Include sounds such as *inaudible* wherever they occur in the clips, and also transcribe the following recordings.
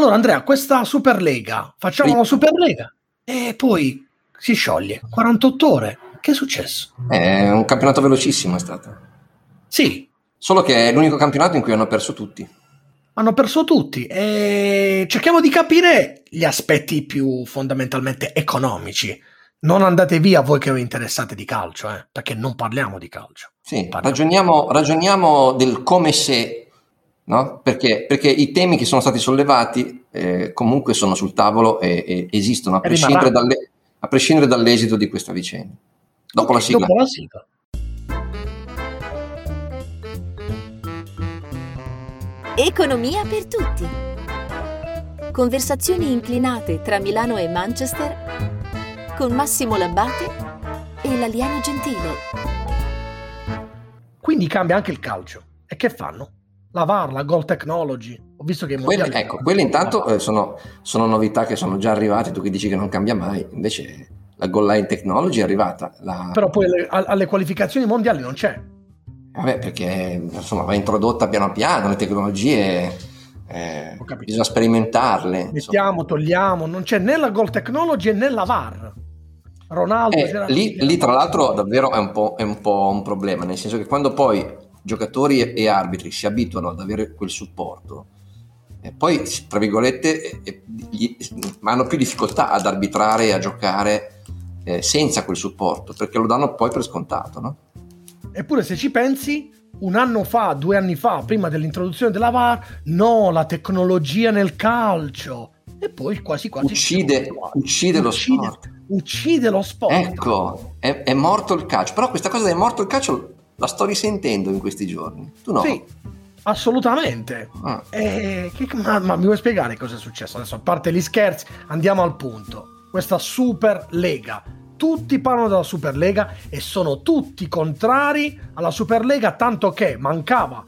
allora Andrea, questa Superlega, facciamo la Superlega e poi si scioglie. 48 ore. Che è successo? È un campionato velocissimo è stato. Sì. Solo che è l'unico campionato in cui hanno perso tutti. Hanno perso tutti e cerchiamo di capire gli aspetti più fondamentalmente economici. Non andate via voi che vi interessate di calcio, eh, perché non parliamo di calcio. Sì, ragioniamo, ragioniamo del come se No? Perché, perché, i temi che sono stati sollevati eh, comunque sono sul tavolo e, e esistono a prescindere, dalle, a prescindere, dall'esito di questa vicenda. Dopo, okay, la, sigla. dopo la sigla. Economia per tutti. Conversazioni inclinate tra Milano e Manchester con Massimo Labbate e l'alieno gentile. Quindi cambia anche il calcio. E che fanno? La VAR, la Goal Technology. Ho visto che quelle, ecco, quelle intanto eh, sono, sono, novità che sono già arrivate, tu che dici che non cambia mai, invece la Goal Line Technology è arrivata. La... Però poi alle, alle, qualificazioni mondiali non c'è. Vabbè, perché insomma va introdotta piano piano, le tecnologie eh, bisogna sperimentarle. Mettiamo, insomma. togliamo, non c'è né la Goal Technology né la VAR. Ronaldo eh, lì, lì, tra l'altro davvero è un, è un po' un problema, nel senso che quando poi giocatori e, arbitri si abituano ad avere quel supporto, e poi, tra virgolette, eh, gli, hanno più difficoltà ad arbitrare e a giocare eh, senza quel supporto, perché lo danno poi per scontato, no? Eppure se ci pensi, un anno fa, due anni fa, prima dell'introduzione della VAR, no, la tecnologia nel calcio. E poi quasi quasi... Uccide, uccide, lo sport. Uccide lo sport. Ecco, è, è morto il calcio. Però questa cosa è morto il calcio la sto risentendo in questi giorni. Tu no? Sì, assolutamente. Ah. Eh, che, ma, ma, mi vuoi spiegare cosa è successo? Adesso, a parte gli scherzi, andiamo al punto. Questa Super Lega. Tutti parlano della Super Lega e sono tutti contrari alla Super Lega, tanto che mancava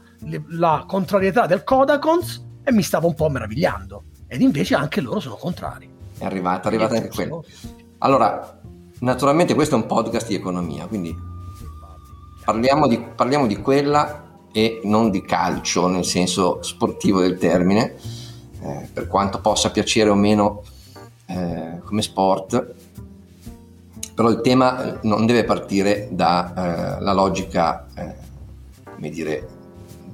la contrarietà del Codacons e mi stavo un po' meravigliando. Ed invece anche loro sono contrari. È arrivata, è arrivata anche quello. Allora, naturalmente questo è un podcast di economia, quindi Parliamo di, parliamo di quella e non di calcio nel senso sportivo del termine, eh, per quanto possa piacere o meno eh, come sport, però il tema non deve partire dalla eh, logica, eh, come dire,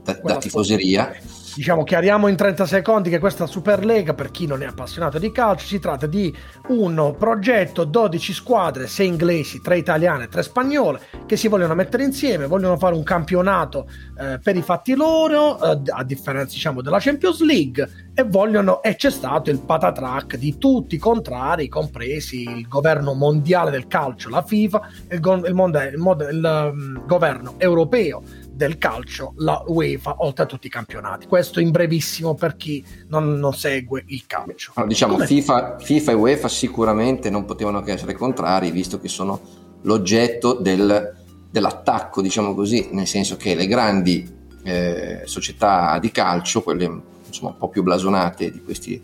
da, da tifoseria Diciamo, chiariamo in 30 secondi che questa Superlega, per chi non è appassionato di calcio, si tratta di un progetto, 12 squadre, 6 inglesi, 3 italiane, 3 spagnole, che si vogliono mettere insieme, vogliono fare un campionato eh, per i fatti loro, eh, a differenza diciamo della Champions League, e vogliono, e c'è stato il patatrack di tutti i contrari, compresi il governo mondiale del calcio, la FIFA, il, go- il, mondo, il, mondo, il um, governo europeo del calcio, la UEFA, oltre a tutti i campionati. Questo in brevissimo per chi non, non segue il calcio. Allora, diciamo FIFA, FIFA, e UEFA sicuramente non potevano che essere contrari, visto che sono l'oggetto del, dell'attacco, diciamo così, nel senso che le grandi eh, società di calcio, quelle insomma, un po' più blasonate di questi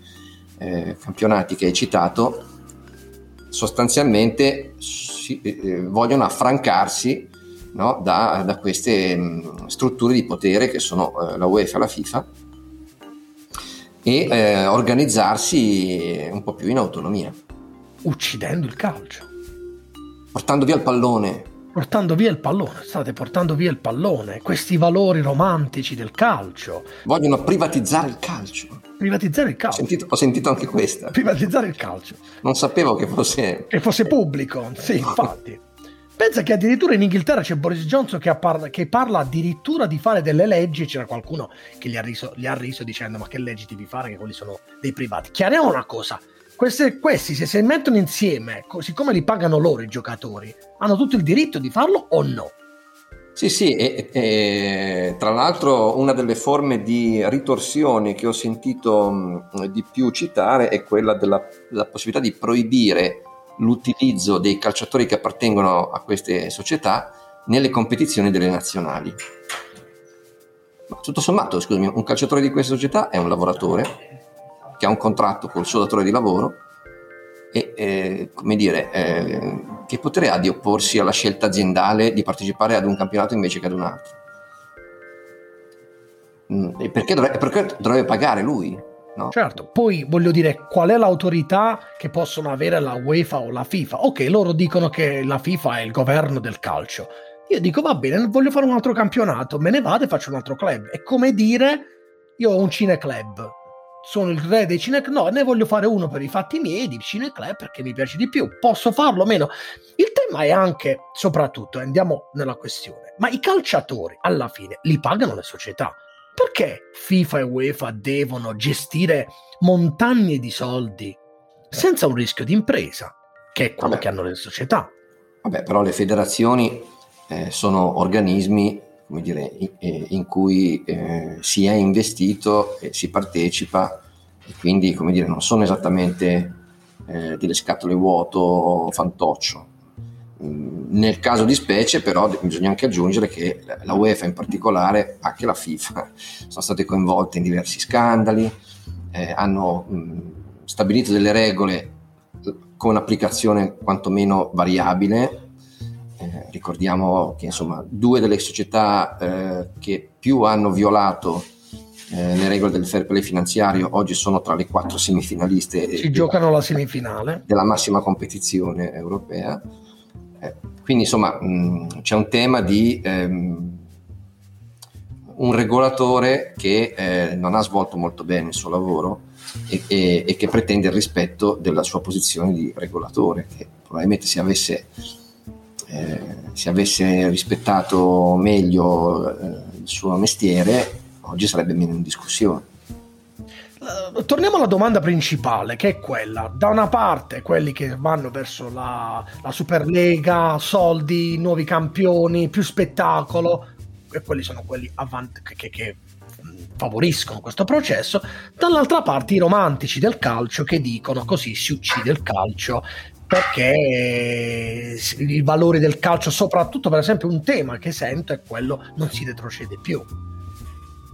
eh, campionati che hai citato, sostanzialmente si, eh, vogliono affrancarsi no? da, da, queste mh, strutture di potere che sono eh, la UEFA e la FIFA e eh, organizzarsi un po' più in autonomia. Uccidendo il calcio. Portando via il pallone. Portando via il pallone, state portando via il pallone, questi valori romantici del calcio. Vogliono privatizzare il calcio. Privatizzare il calcio. Ho sentito, ho sentito anche questa. Privatizzare il calcio. Non sapevo che fosse... Che fosse pubblico, sì, infatti. Pensa che addirittura in Inghilterra c'è Boris Johnson che, parla, che parla addirittura di fare delle leggi e c'era qualcuno che gli ha, riso, gli ha riso dicendo ma che leggi devi fare che quelli sono dei privati. Chiariamo una cosa, queste, questi se si mettono insieme, siccome li pagano loro i giocatori, hanno tutto il diritto di farlo o no? Sì, sì, e, e, tra l'altro una delle forme di ritorsione che ho sentito mh, di più citare è quella della possibilità di proibire l'utilizzo dei calciatori che appartengono a queste società nelle competizioni delle nazionali. Ma tutto sommato, scusami, un calciatore di questa società è un lavoratore che ha un contratto col suo datore di lavoro e, eh, come dire, eh, che potere ha di opporsi alla scelta aziendale di partecipare ad un campionato invece che ad un altro? Mm, e perché dovrebbe, perché dovrebbe pagare lui? No? Certo, poi voglio dire, qual è l'autorità che possono avere la UEFA o la FIFA? Ok, loro dicono che la FIFA è il governo del calcio. Io dico, va bene, voglio fare un altro campionato, me ne vado e faccio un altro club. È come dire, io ho un cineclub, sono il re dei cineclub, no, ne voglio fare uno per i fatti miei di cineclub perché mi piace di più. Posso farlo o meno? Il tema è anche, soprattutto, andiamo nella questione, ma i calciatori alla fine li pagano le società perché FIFA e UEFA devono gestire montagne di soldi senza un rischio di impresa, che è quello Vabbè. che hanno le società? Vabbè, però le federazioni eh, sono organismi come dire, in, eh, in cui eh, si è investito e si partecipa e quindi come dire, non sono esattamente eh, delle scatole vuoto fantoccio. Nel caso di specie, però, bisogna anche aggiungere che la UEFA in particolare, anche la FIFA, sono state coinvolte in diversi scandali, eh, hanno mh, stabilito delle regole con applicazione quantomeno variabile. Eh, ricordiamo che insomma, due delle società eh, che più hanno violato eh, le regole del fair play finanziario oggi sono tra le quattro semifinaliste. Si giocano la semifinale della massima competizione europea. Eh, quindi insomma mh, c'è un tema di ehm, un regolatore che eh, non ha svolto molto bene il suo lavoro e, e, e, che pretende il rispetto della sua posizione di regolatore, che probabilmente se avesse, eh, se avesse rispettato meglio eh, il suo mestiere oggi sarebbe meno in discussione. Eh, torniamo alla domanda principale, che è quella. Da una parte quelli che vanno verso la, la Superlega, soldi, nuovi campioni, più spettacolo, e quelli sono quelli avanti, che, che favoriscono questo processo, dall'altra parte i romantici del calcio che dicono così si uccide il calcio perché i valori del calcio, soprattutto per esempio un tema che sento è quello non si retrocede più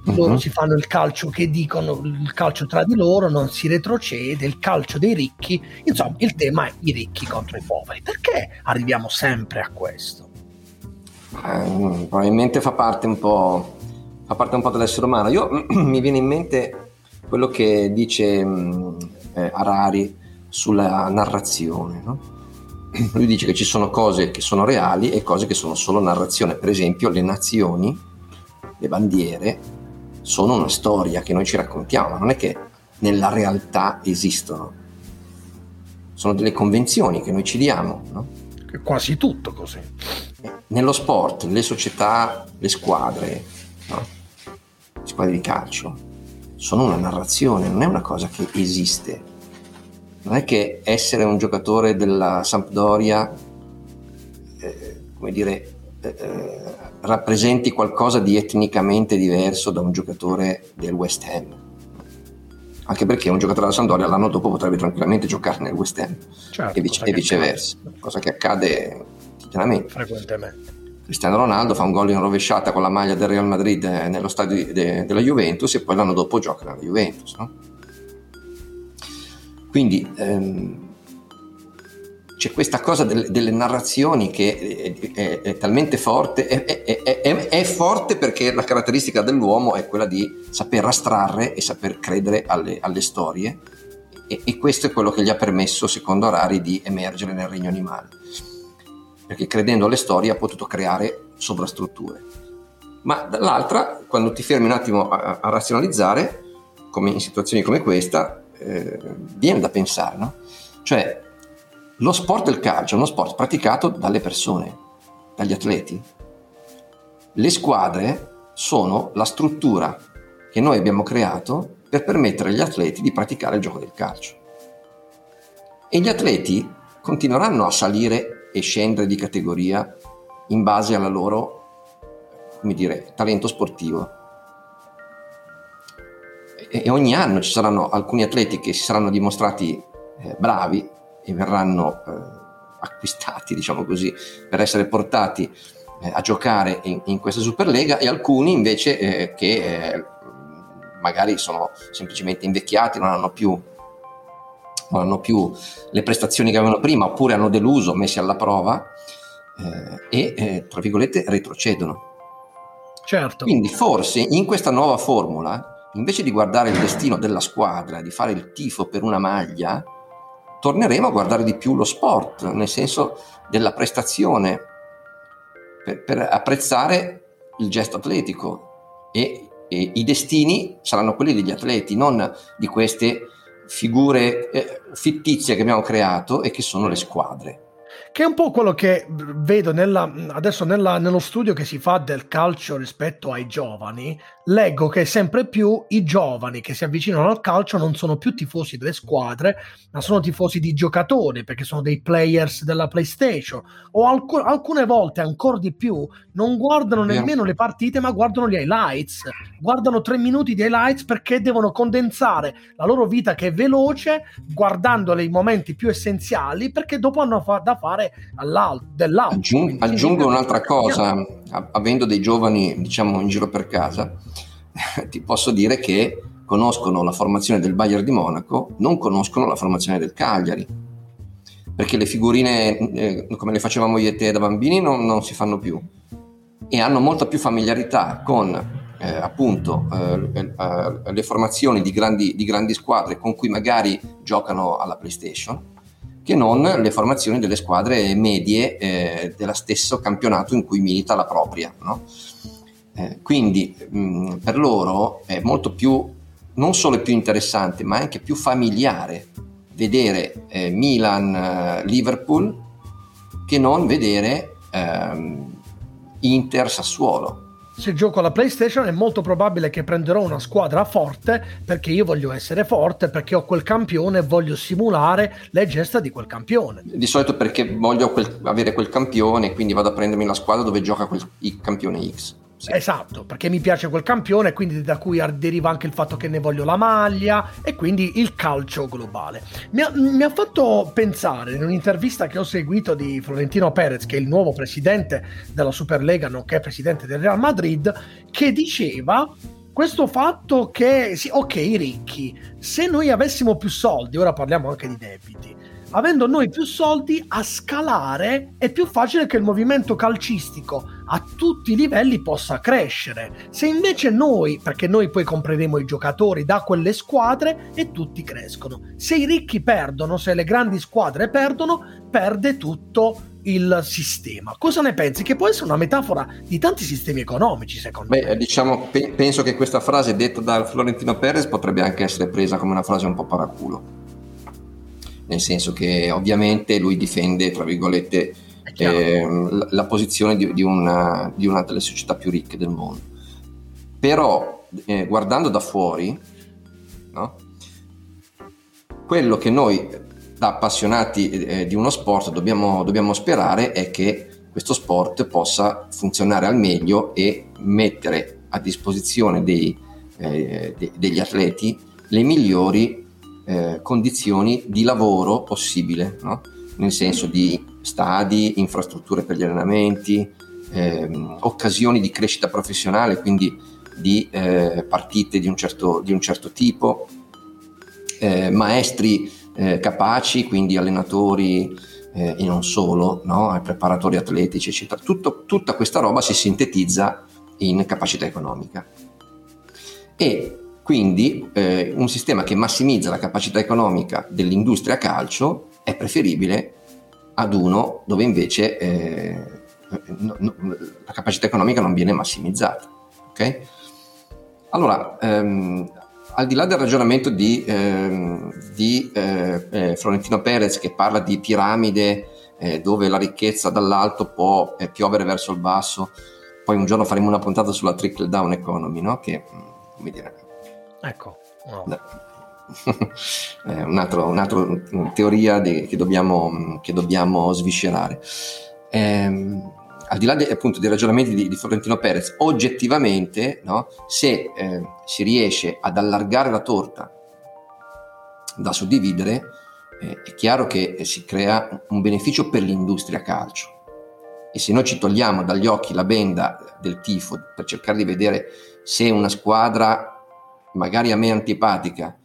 loro uh-huh. si fanno il calcio che dicono il calcio tra di loro, non si retrocede, il calcio dei ricchi, insomma il tema è i ricchi contro i poveri. Perché arriviamo sempre a questo? Eh, probabilmente fa parte un po', fa parte un po' dell'essere umano. Io *clears throat* mi viene in mente quello che dice mm, eh, Harari sulla narrazione. No? *clears throat* Lui dice che ci sono cose che sono reali e cose che sono solo narrazione. Per esempio, le nazioni, le bandiere, sono una storia che noi ci raccontiamo, non è che nella realtà esistono. Sono delle convenzioni che noi ci diamo. No? È quasi tutto così. Nello sport, le società, le squadre, no? le squadre di calcio, sono una narrazione, non è una cosa che esiste. Non è che essere un giocatore della Sampdoria, eh, come dire, eh, eh rappresenti qualcosa di etnicamente diverso da un giocatore del West Ham. Anche perché un giocatore della Sandoria l'anno dopo potrebbe tranquillamente giocare nel West Ham certo, e, vice- e viceversa, cosa che accade. Frequentemente. Cristiano Ronaldo fa un gol in rovesciata con la maglia del Real Madrid eh, nello stadio de- della Juventus e poi l'anno dopo gioca nella Juventus. No? Quindi ehm, c'è questa cosa delle, delle narrazioni che è, è, è talmente forte, è, è, forte perché la caratteristica dell'uomo è quella di saper astrarre e saper credere alle, alle storie e, e, questo è quello che gli ha permesso, secondo Arari, di emergere nel regno animale, perché credendo alle storie ha potuto creare sovrastrutture. Ma dall'altra, quando ti fermi un attimo a, a razionalizzare, come in situazioni come questa, eh, viene da pensare, no? Cioè, lo sport del calcio è uno sport praticato dalle persone, dagli atleti. Le squadre sono la struttura che noi abbiamo creato per permettere agli atleti di praticare il gioco del calcio. E gli atleti continueranno a salire e scendere di categoria in base al loro come dire, talento sportivo. E, ogni anno ci saranno alcuni atleti che si saranno dimostrati eh, bravi e verranno eh, acquistati, diciamo così, per essere portati eh, a giocare in, in, questa Superlega e alcuni invece eh, che eh, magari sono semplicemente invecchiati, non hanno più non hanno più le prestazioni che avevano prima oppure hanno deluso, messi alla prova eh, e, eh, tra virgolette, retrocedono. Certo. Quindi forse in questa nuova formula invece di guardare il destino della squadra, di fare il tifo per una maglia, torneremo a guardare di più lo sport, nel senso della prestazione, per, per apprezzare il gesto atletico. E, e, i destini saranno quelli degli atleti, non di queste figure eh, fittizie che abbiamo creato e che sono le squadre che è un po' quello che vedo nella, adesso nella, nello studio che si fa del calcio rispetto ai giovani. Leggo che sempre più i giovani che si avvicinano al calcio non sono più tifosi delle squadre, ma sono tifosi di giocatori perché sono dei players della PlayStation. O alc- alcune volte, ancora di più, non guardano nemmeno le partite, ma guardano gli highlights. Guardano tre minuti di highlights perché devono condensare la loro vita che è veloce, guardandole i momenti più essenziali, perché dopo hanno fa- da fare fare dell'altro. Aggiung- aggiungo un'altra cosa, avendo dei giovani diciamo in giro per casa, *laughs* ti posso dire che conoscono la formazione del Bayern di Monaco, non conoscono la formazione del Cagliari, perché le figurine eh, come le facevamo io e te da bambini non, non, si fanno più. E hanno molta più familiarità con eh, appunto eh, eh le formazioni di grandi, di grandi squadre con cui magari giocano alla PlayStation che non le formazioni delle squadre medie eh, dello stesso campionato in cui milita la propria. No? Eh, quindi mh, per loro è molto più, non solo più interessante, ma anche più familiare vedere eh, Milan-Liverpool eh, che non vedere ehm, Inter-Sassuolo se gioco alla PlayStation è molto probabile che prenderò una squadra forte perché io voglio essere forte, perché ho quel campione e voglio simulare le gesta di quel campione. Di solito perché voglio quel, avere quel campione, quindi vado a prendermi la squadra dove gioca quel, campione X. Sì. Esatto, perché mi piace quel campione, quindi da cui deriva anche il fatto che ne voglio la maglia e quindi il calcio globale. Mi ha, mi ha fatto pensare in un'intervista che ho seguito di Florentino Perez, che è il nuovo presidente della Superlega, nonché presidente del Real Madrid, che diceva questo fatto che, sì, ok, ricchi, se noi avessimo più soldi, ora parliamo anche di debiti, avendo noi più soldi a scalare è più facile che il movimento calcistico a tutti i livelli possa crescere. Se invece noi, perché noi poi compreremo i giocatori da quelle squadre e tutti crescono. Se i ricchi perdono, se le grandi squadre perdono, perde tutto il sistema. Cosa ne pensi? Che può essere una metafora di tanti sistemi economici, secondo Beh, me. Diciamo, pe- penso che questa frase detta da Florentino Perez potrebbe anche essere presa come una frase un po' paraculo nel senso che ovviamente lui difende, tra virgolette, eh, la, la, posizione di, di, una, di, una, delle società più ricche del mondo. Però, eh, guardando da fuori, no? quello che noi, da appassionati eh, di uno sport, dobbiamo, dobbiamo sperare è che questo sport possa funzionare al meglio e mettere a disposizione dei, eh, de, degli atleti le migliori eh, condizioni di lavoro possibile, no? nel senso di stadi, infrastrutture per gli allenamenti, ehm, occasioni di crescita professionale, quindi di eh, partite di un certo, di un certo tipo, eh, maestri eh, capaci, quindi allenatori eh, e non solo, no? preparatori atletici, eccetera. Tutto, tutta questa roba si sintetizza in capacità economica. E quindi eh, un sistema che massimizza la capacità economica dell'industria calcio è preferibile ad uno dove invece eh, no, no, la capacità economica non viene massimizzata. Okay? Allora, ehm, al di là del ragionamento di, ehm, di eh, eh Florentino Perez che parla di piramide eh, dove la ricchezza dall'alto può eh, piovere verso il basso, poi un giorno faremo una puntata sulla trickle down economy, no? che come dire, Ecco. No. *laughs* eh, un'altra un teoria di, che, dobbiamo, che, dobbiamo, sviscerare. Eh, al di là de, appunto dei ragionamenti di, di, Florentino Perez, oggettivamente, no, se eh, si riesce ad allargare la torta da suddividere, eh, è chiaro che si crea un beneficio per l'industria calcio. E se noi ci togliamo dagli occhi la benda del tifo per cercare di vedere se una squadra magari a me antipatica,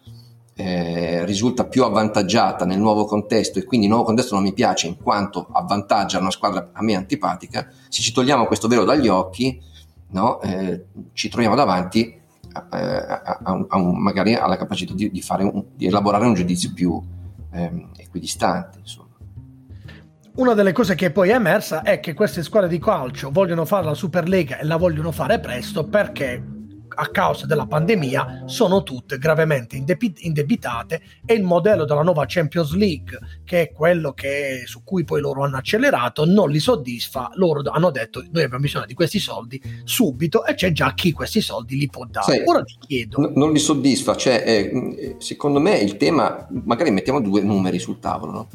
eh, risulta più avvantaggiata nel nuovo contesto e quindi il nuovo contesto non mi piace in quanto avvantaggia una squadra a me antipatica, se ci togliamo questo velo dagli occhi, no, eh, ci troviamo davanti a, a, a un, magari ha la capacità di, di, un, di, elaborare un giudizio più ehm, equidistante. Insomma. Una delle cose che poi è emersa è che queste squadre di calcio vogliono fare la Superlega e la vogliono fare presto perché a causa della pandemia sono tutte gravemente indebitate e il modello della nuova Champions League, che è quello che, su cui poi loro hanno accelerato, non li soddisfa. Loro hanno detto noi abbiamo bisogno di questi soldi subito e c'è già chi questi soldi li può dare. Sì, Ora ti chiedo. N- non li soddisfa, cioè, eh, secondo me il tema, magari mettiamo due numeri sul tavolo, no?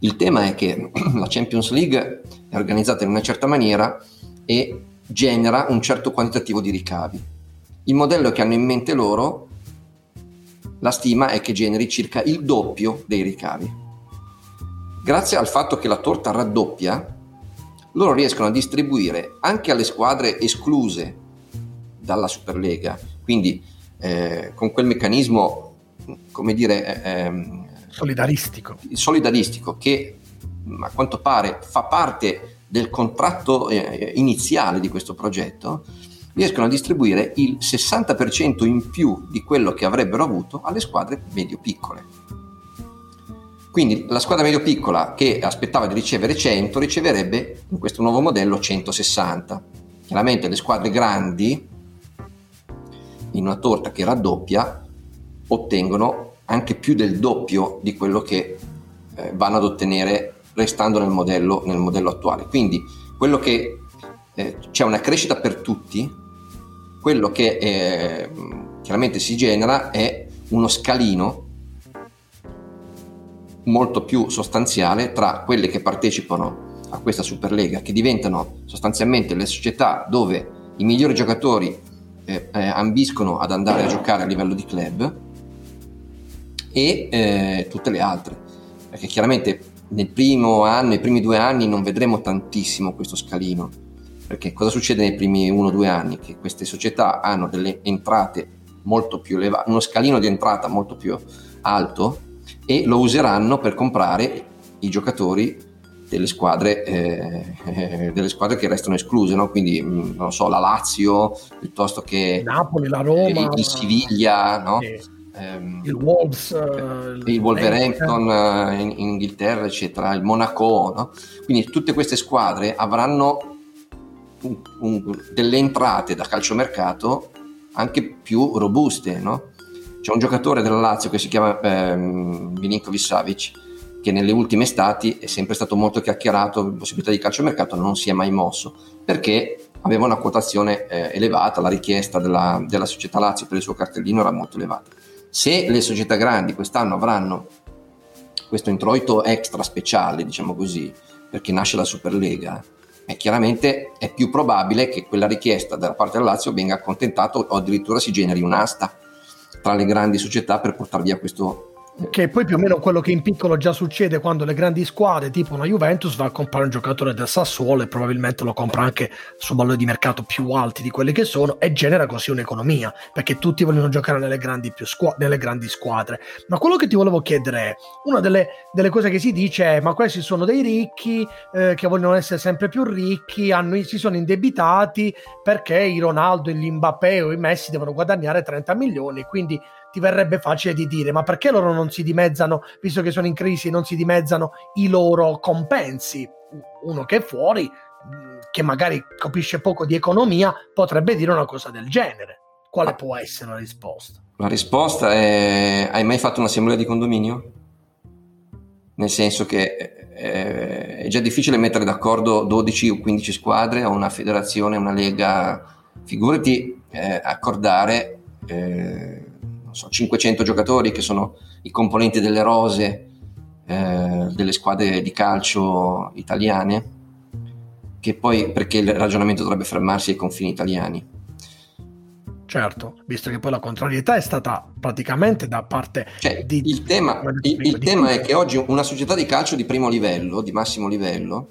Il tema è che *clears throat* la Champions League è organizzata in una certa maniera e genera un certo quantitativo di ricavi. Il modello che hanno in mente loro, la stima è che generi circa il doppio dei ricavi. Grazie al fatto che la torta raddoppia, loro riescono a distribuire anche alle squadre escluse dalla Superlega, quindi eh, con quel meccanismo, come dire, eh, ehm, solidaristico. solidaristico che a quanto pare fa parte del contratto eh, iniziale di questo progetto, riescono a distribuire il 60% in più di quello che avrebbero avuto alle squadre medio-piccole. Quindi la squadra medio-piccola che aspettava di ricevere 100 riceverebbe in questo nuovo modello 160. Chiaramente le squadre grandi, in una torta che raddoppia, ottengono anche più del doppio di quello che eh, vanno ad ottenere restando nel modello, nel modello attuale. Quindi quello che eh, c'è una crescita per tutti, quello che eh, chiaramente si genera è uno scalino molto più sostanziale tra quelle che partecipano a questa Superlega, che diventano sostanzialmente le società dove i migliori giocatori eh, eh, ambiscono ad andare a giocare a livello di club e eh, tutte le altre. Perché chiaramente nel primo anno, nei primi due anni non vedremo tantissimo questo scalino, perché cosa succede nei primi uno o due anni? Che queste società hanno delle entrate molto più elevate, uno scalino di entrata molto più alto e lo useranno per comprare i giocatori delle squadre, eh, *laughs* delle squadre che restano escluse, no? quindi mm, non so, la Lazio piuttosto che Napoli, la Roma, il, il Siviglia, no? Sì ehm, il Wolves, uh, il Wolverhampton uh, in, in, Inghilterra, eccetera, il Monaco. No? Quindi tutte queste squadre avranno un, un, delle entrate da calciomercato anche più robuste. No? C'è un giocatore della Lazio che si chiama ehm, Milinkovic Savic che nelle ultime estati è sempre stato molto chiacchierato, la possibilità di calciomercato non si è mai mosso perché aveva una quotazione eh, elevata, la richiesta della, della società Lazio per il suo cartellino era molto elevata. Se le società grandi quest'anno avranno questo introito extra speciale, diciamo così, perché nasce la Superlega, eh, chiaramente è più probabile che quella richiesta da parte del Lazio venga accontentata o addirittura si generi un'asta tra le grandi società per portare via questo che è poi più o meno quello che in piccolo già succede quando le grandi squadre, tipo una Juventus, va a comprare un giocatore del Sassuolo e probabilmente lo compra anche su valori di mercato più alti di quelli che sono e genera così un'economia, perché tutti vogliono giocare nelle grandi, squ- nelle grandi squadre. Ma quello che ti volevo chiedere è, una delle, delle cose che si dice è, ma questi sono dei ricchi eh, che vogliono essere sempre più ricchi, hanno, si sono indebitati perché i Ronaldo, gli Mbappé o i Messi devono guadagnare 30 milioni, quindi ti verrebbe facile di dire ma perché loro non si dimezzano, visto che sono in crisi, non si dimezzano i loro compensi? Uno che è fuori, mm, che magari capisce poco di economia, potrebbe dire una cosa del genere. Quale può essere la risposta? La risposta è: hai mai fatto un'assemblea di condominio? Nel senso che eh, è già difficile mettere d'accordo 12 o 15 squadre a una federazione, una lega, figurati eh, accordare eh, so, 500 giocatori che sono i componenti delle rose eh, delle squadre di calcio italiane, che poi perché il ragionamento dovrebbe fermarsi ai confini italiani. Certo, visto che poi la contrarietà è stata praticamente da parte cioè, di... Il tema, il, il tema è che oggi una società di calcio di primo livello, di massimo livello,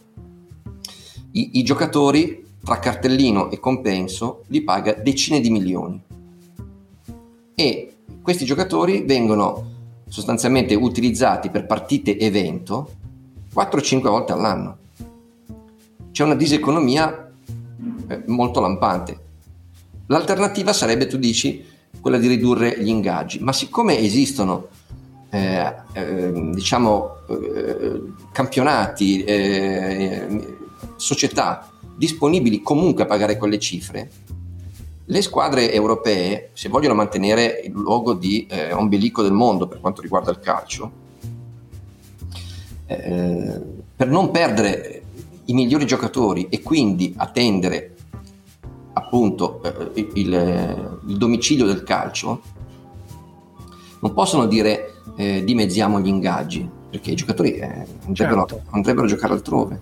i, i giocatori tra cartellino e compenso li paga decine di milioni. E questi giocatori vengono sostanzialmente utilizzati per partite evento 4-5 volte all'anno. C'è una diseconomia eh, molto lampante. L'alternativa sarebbe, tu dici, quella di ridurre gli ingaggi, ma siccome esistono eh, eh, diciamo eh, campionati, eh, società disponibili comunque a pagare quelle cifre, le squadre europee, se vogliono mantenere il luogo di eh, ombelico del mondo per quanto riguarda il calcio, eh, per non perdere i migliori giocatori e quindi attendere appunto eh, il, il, domicilio del calcio, non possono dire eh, dimezziamo gli ingaggi, perché i giocatori eh, andrebbero, certo. andrebbero a giocare altrove.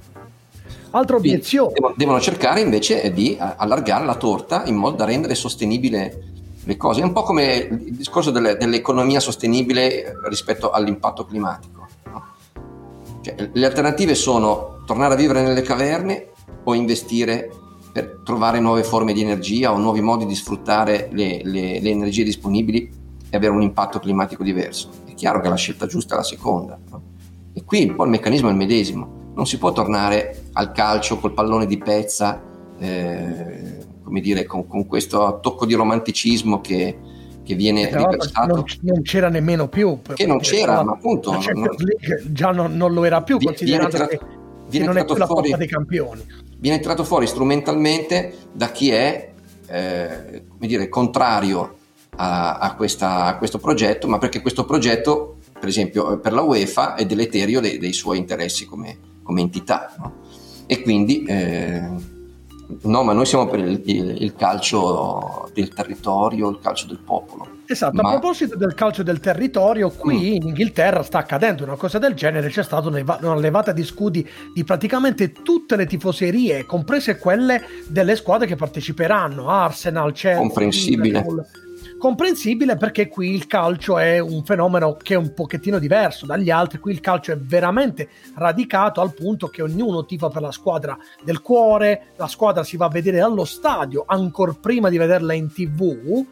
Altra obiezione. Devono, devono, cercare invece di allargare la torta in modo da rendere sostenibile le cose. È un po' come il discorso delle, dell'economia sostenibile rispetto all'impatto climatico. No? Cioè, le alternative sono tornare a vivere nelle caverne o investire per trovare nuove forme di energia o nuovi modi di sfruttare le, le, le energie disponibili e avere un impatto climatico diverso. È chiaro che la scelta giusta è la seconda. No? E qui un po' il meccanismo è il medesimo. Non si può tornare al calcio col pallone di pezza, eh, come dire, con, con, questo tocco di romanticismo che, che viene eh, riversato. Non, non, c'era nemmeno più. Che non c'era, ma appunto... Non, già non, non, lo era più, viene, considerando viene tirato, che, viene che non è più fuori, la Coppa dei Campioni viene tirato fuori strumentalmente da chi è eh, dire, contrario a, a, questa, a, questo progetto, ma perché questo progetto, per esempio, per la UEFA è deleterio dei, dei suoi interessi come, come entità. No? E quindi, eh, no, ma noi siamo per il, il, il calcio del territorio, il calcio del popolo. Esatto, Ma... a proposito del calcio del territorio, qui mm. in Inghilterra sta accadendo una cosa del genere, c'è stata una levata di scudi di praticamente tutte le tifoserie, comprese quelle delle squadre che parteciperanno, Arsenal, Chelsea, comprensibile. Comprensibile perché qui il calcio è un fenomeno che è un pochettino diverso dagli altri, qui il calcio è veramente radicato al punto che ognuno tifa per la squadra del cuore, la squadra si va a vedere allo stadio ancora prima di vederla in tv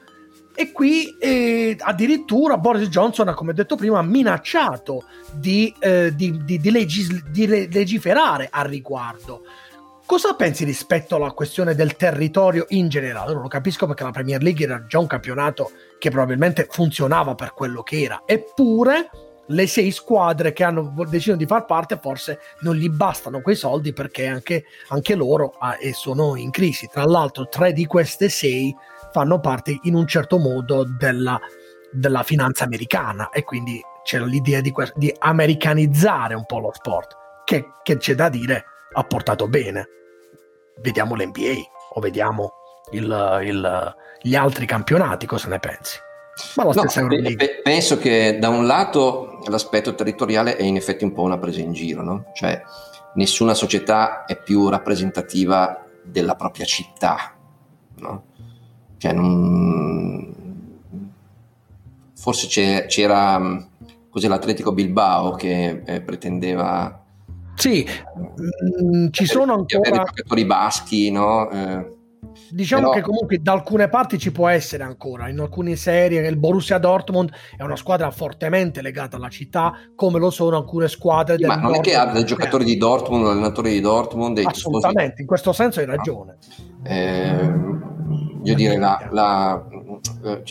e qui eh, addirittura Boris Johnson, come detto prima, ha minacciato di, eh, di, di, di, legis- di legiferare al riguardo. Cosa pensi rispetto alla questione del territorio in generale? Non lo capisco perché la Premier League era già un campionato che probabilmente funzionava per quello che era, eppure le sei squadre che hanno deciso di far parte forse non gli bastano quei soldi perché anche, anche loro ah, sono in crisi. Tra l'altro tre di queste sei fanno parte in un certo modo della, della finanza americana e quindi c'era l'idea di, di, americanizzare un po' lo sport che, che, c'è da dire ha portato bene vediamo l'NBA o vediamo il, il, gli altri campionati cosa ne pensi? Ma la stessa no, pe- penso che da un lato l'aspetto territoriale è in effetti un po' una presa in giro, no? cioè nessuna società è più rappresentativa della propria città, no? Cioè, non... Forse c'era così l'Atletico Bilbao che eh, pretendeva... Sì, mh, mm, ci sono ancora... giocatori baschi, no? Eh, Diciamo Però... che comunque da alcune parti ci può essere ancora, in alcune serie il Borussia Dortmund è una squadra fortemente legata alla città, come lo sono alcune squadre sì, Ma non Dortmund è che ha dei giocatori di Dortmund, allenatori di Dortmund... Assolutamente, tifosi... in questo senso hai ragione. Eh, io dire, la, la, eh,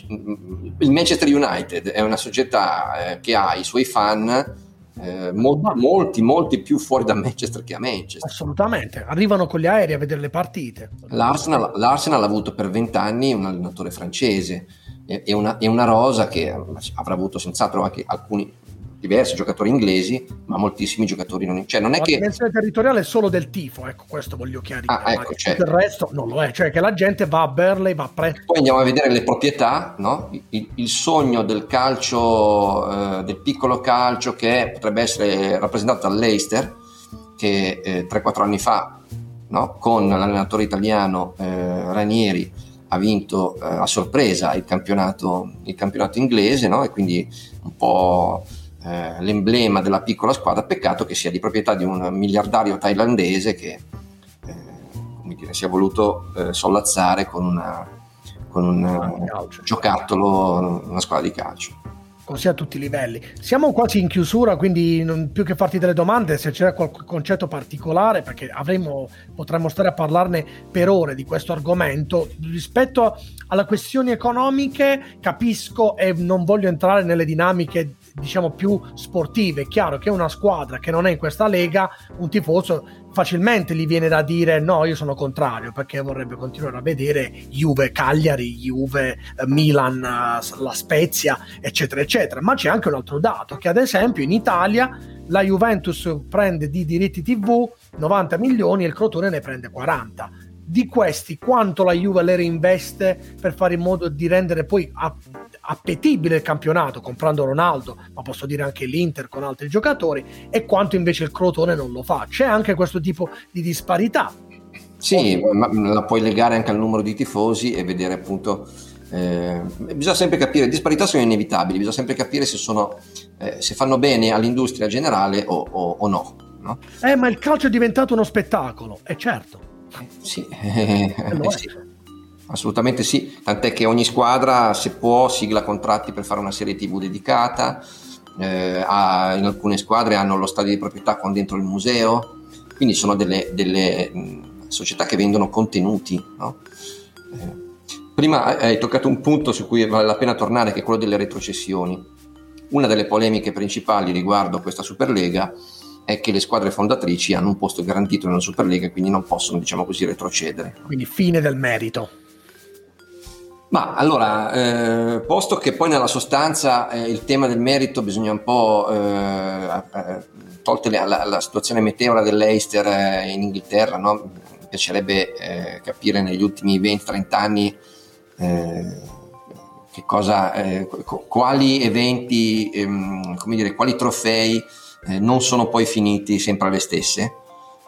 il Manchester United è una società eh, che ha i suoi fan eh, molti, molti, più fuori da Manchester che a Manchester. Assolutamente, arrivano con gli aerei a vedere le partite. L'Arsenal, L'Arsenal ha avuto per vent'anni un allenatore francese e una, una, rosa che avrà avuto senz'altro anche alcuni diversi giocatori inglesi, ma moltissimi giocatori non... Cioè, non è la che... dimensione territoriale è solo del tifo, ecco, questo voglio chiarire. Ah, ecco, certo. Il resto non lo è, cioè che la gente va a Berley, va a presto. Poi andiamo a vedere le proprietà, no? il, il sogno del calcio, eh, del piccolo calcio che potrebbe essere rappresentato dall'Eister, che eh, 3-4 anni fa, no? con l'allenatore italiano eh, Ranieri, ha vinto eh, a sorpresa il campionato, il campionato inglese, no? e quindi un po' eh, l'emblema della piccola squadra, peccato che sia di proprietà di un miliardario thailandese che eh, come dire, si è voluto eh, sollazzare con, una, con un giocattolo, una squadra di calcio. così a tutti i livelli. Siamo quasi in chiusura, quindi non più che farti delle domande, se c'è qualche concetto particolare, perché avremo, potremmo stare a parlarne per ore di questo argomento. Rispetto alle questioni economiche, capisco e non voglio entrare nelle dinamiche diciamo più sportive. È chiaro che una squadra che non è in questa lega, un tifoso facilmente gli viene da dire no, io sono contrario perché vorrebbe continuare a vedere Juve Cagliari, Juve eh, Milan, eh, la Spezia, eccetera, eccetera. Ma c'è anche un altro dato che ad esempio in Italia la Juventus prende di diritti TV 90 milioni e il Crotone ne prende 40 di questi quanto la Juve le reinveste per fare in modo di rendere poi appetibile il campionato comprando Ronaldo, ma posso dire anche l'Inter con altri giocatori, e quanto invece il Crotone non lo fa. C'è anche questo tipo di disparità. Sì, ma la puoi legare anche al numero di tifosi e vedere appunto. Eh, bisogna sempre capire, disparità sono inevitabili, bisogna sempre capire se, sono, eh, se fanno bene all'industria generale o, o, o no, no. Eh, ma il calcio è diventato uno spettacolo, è certo. Sì, *laughs* eh, sì. Assolutamente sì, tant'è che ogni squadra, se può, sigla contratti per fare una serie TV dedicata, eh, ha, in alcune squadre hanno lo stadio di proprietà con dentro il museo, quindi sono delle, delle mh, società che vendono contenuti. No? Eh, prima hai toccato un punto su cui vale la pena tornare, che è quello delle retrocessioni. Una delle polemiche principali riguardo questa Superlega è che le squadre fondatrici hanno un posto garantito nella Superlega e quindi non possono, diciamo così, retrocedere. Quindi fine del merito. Ma allora, eh, posto che poi nella sostanza eh, il tema del merito bisogna un po', eh, eh tolte la, la, la, situazione meteora dell'Eister eh, in Inghilterra, no? mi piacerebbe eh, capire negli ultimi 20-30 anni cosa, quali eventi, ehm, come dire, quali trofei non sono poi finiti sempre alle stesse.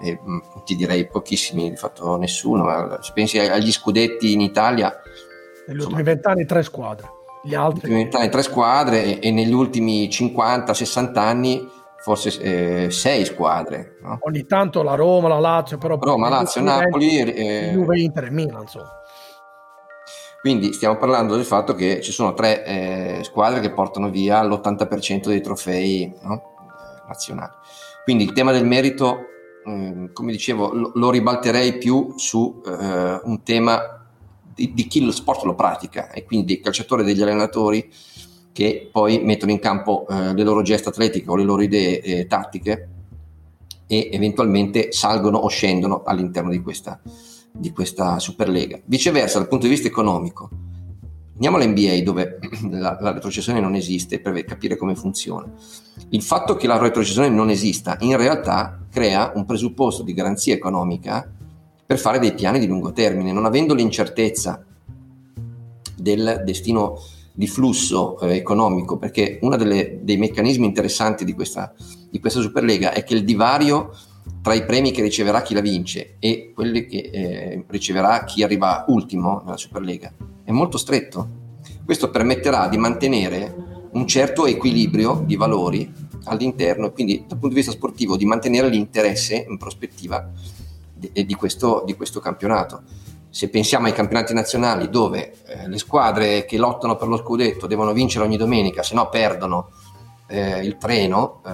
Eh, ti direi pochissimi, di fatto nessuno. Se pensi agli scudetti in Italia, negli ultimi vent'anni tre squadre. Gli altri... Negli ultimi vent'anni tre squadre e, e, negli ultimi 50-60 anni forse eh, sei squadre. No? Ogni tanto la Roma, la Lazio, però... Roma, Lazio, Napoli... Eh... Juve, Inter e Milan, insomma. Quindi stiamo parlando del fatto che ci sono tre eh, squadre che portano via l'80% dei trofei no? nazionali. Quindi il tema del merito, eh, come dicevo, lo, lo, ribalterei più su eh, un tema di, di, chi lo sport lo pratica e quindi dei calciatori e degli allenatori che poi mettono in campo eh, le loro gesta atletiche o le loro idee eh, tattiche e eventualmente salgono o scendono all'interno di questa, di questa Superlega. Viceversa, dal punto di vista economico, andiamo all'NBA dove *clears throat* la, la retrocessione non esiste per capire come funziona. Il fatto che la retrocessione non esista in realtà crea un presupposto di garanzia economica per fare dei piani di lungo termine, non avendo l'incertezza del destino di flusso eh, economico, perché uno dei meccanismi interessanti di questa, di questa, Superlega è che il divario tra i premi che riceverà chi la vince e quelli che eh, riceverà chi arriva ultimo nella Superlega è molto stretto. Questo permetterà di mantenere un certo equilibrio di valori all'interno e quindi dal punto di vista sportivo di mantenere l'interesse in prospettiva di, di, questo, di questo campionato. Se pensiamo ai campionati nazionali dove eh, le squadre che lottano per lo scudetto devono vincere ogni domenica, se no perdono eh, il treno, eh,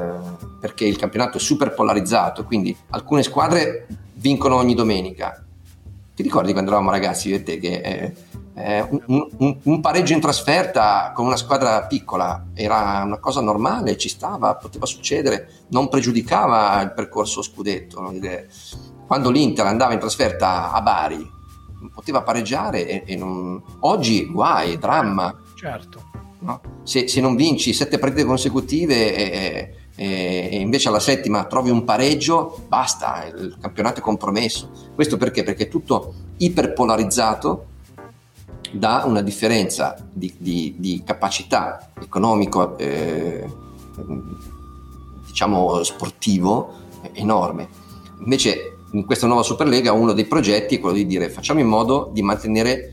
perché il campionato è super polarizzato, quindi alcune squadre vincono ogni domenica. Ti ricordi quando eravamo ragazzi, io e te, che eh, eh, un, un, un, pareggio in trasferta con una squadra piccola era una cosa normale, ci stava, poteva succedere, non pregiudicava il percorso scudetto. No? Quando l'Inter andava in trasferta a Bari poteva pareggiare e, e non... oggi guai, dramma. Certo. No? Se, se, non vinci sette partite consecutive e, e, e, invece alla settima trovi un pareggio, basta, il campionato è compromesso. Questo perché? Perché è tutto iperpolarizzato da una differenza di, di, di capacità economico, eh, diciamo sportivo, enorme. Invece in questa nuova Superlega uno dei progetti è quello di dire facciamo in modo di mantenere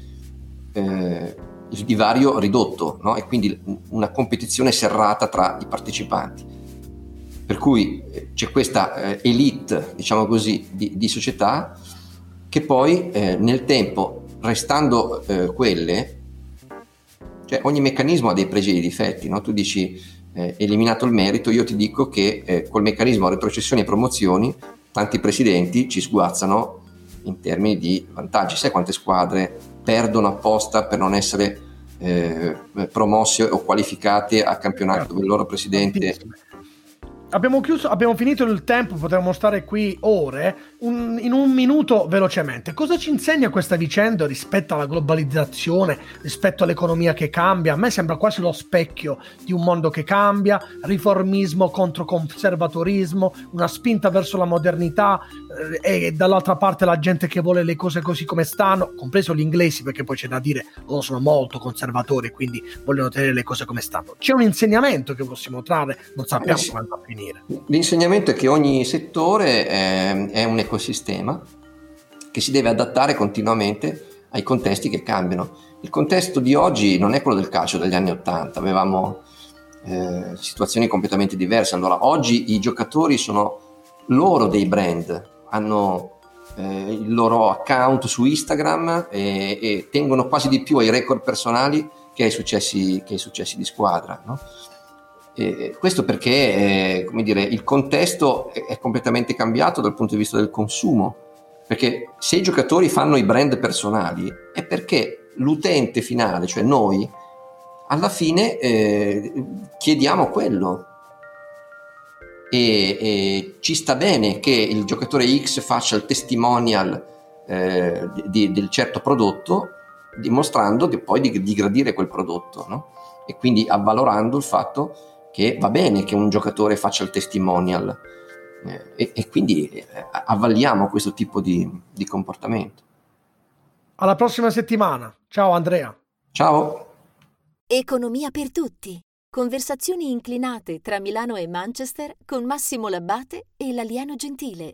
eh, il divario ridotto no? e quindi una competizione serrata tra i partecipanti. Per cui eh, c'è questa eh, elite, diciamo così, di, di società che poi eh, nel tempo, restando eh, quelle, Cioè ogni meccanismo ha dei pregi e dei difetti, no? tu dici eliminato il merito, io ti dico che col meccanismo retrocessioni e promozioni tanti presidenti ci sguazzano in termini di vantaggi. Sai quante squadre perdono apposta per non essere eh, promosse o qualificate a campionato? Dove il loro presidente Abbiamo, chiuso, abbiamo finito il tempo, potremmo stare qui ore. Un, in un minuto velocemente, cosa ci insegna questa vicenda rispetto alla globalizzazione, rispetto all'economia che cambia? A me sembra quasi lo specchio di un mondo che cambia, riformismo contro conservatorismo, una spinta verso la modernità e dall'altra parte la gente che vuole le cose così come stanno, compreso gli inglesi, perché poi c'è da dire loro sono molto conservatori, quindi vogliono tenere le cose come stanno. C'è un insegnamento che possiamo trarre, non sappiamo eh come va a finire finire. L'insegnamento è che ogni settore è, è un ecosistema che si deve adattare continuamente ai contesti che cambiano. Il contesto di oggi non è quello del calcio degli anni Ottanta, avevamo eh, situazioni completamente diverse. Allora, oggi i giocatori sono loro dei brand, hanno eh, il loro account su Instagram e, e, tengono quasi di più ai record personali che ai successi, che ai successi di squadra. No? Eh, questo perché eh, dire, il contesto è, è completamente cambiato dal punto di vista del consumo, perché se i giocatori fanno i brand personali è perché l'utente finale, cioè noi, alla fine eh, chiediamo quello. E, e, ci sta bene che il giocatore X faccia il testimonial eh, di, del certo prodotto, dimostrando di, poi di, di gradire quel prodotto, no? e quindi avvalorando il fatto che va bene che un giocatore faccia il testimonial eh, e, e, quindi eh, avvalliamo questo tipo di, di comportamento. Alla prossima settimana. Ciao Andrea. Ciao. Economia per tutti. Conversazioni inclinate tra Milano e Manchester con Massimo Labbate e l'alieno gentile.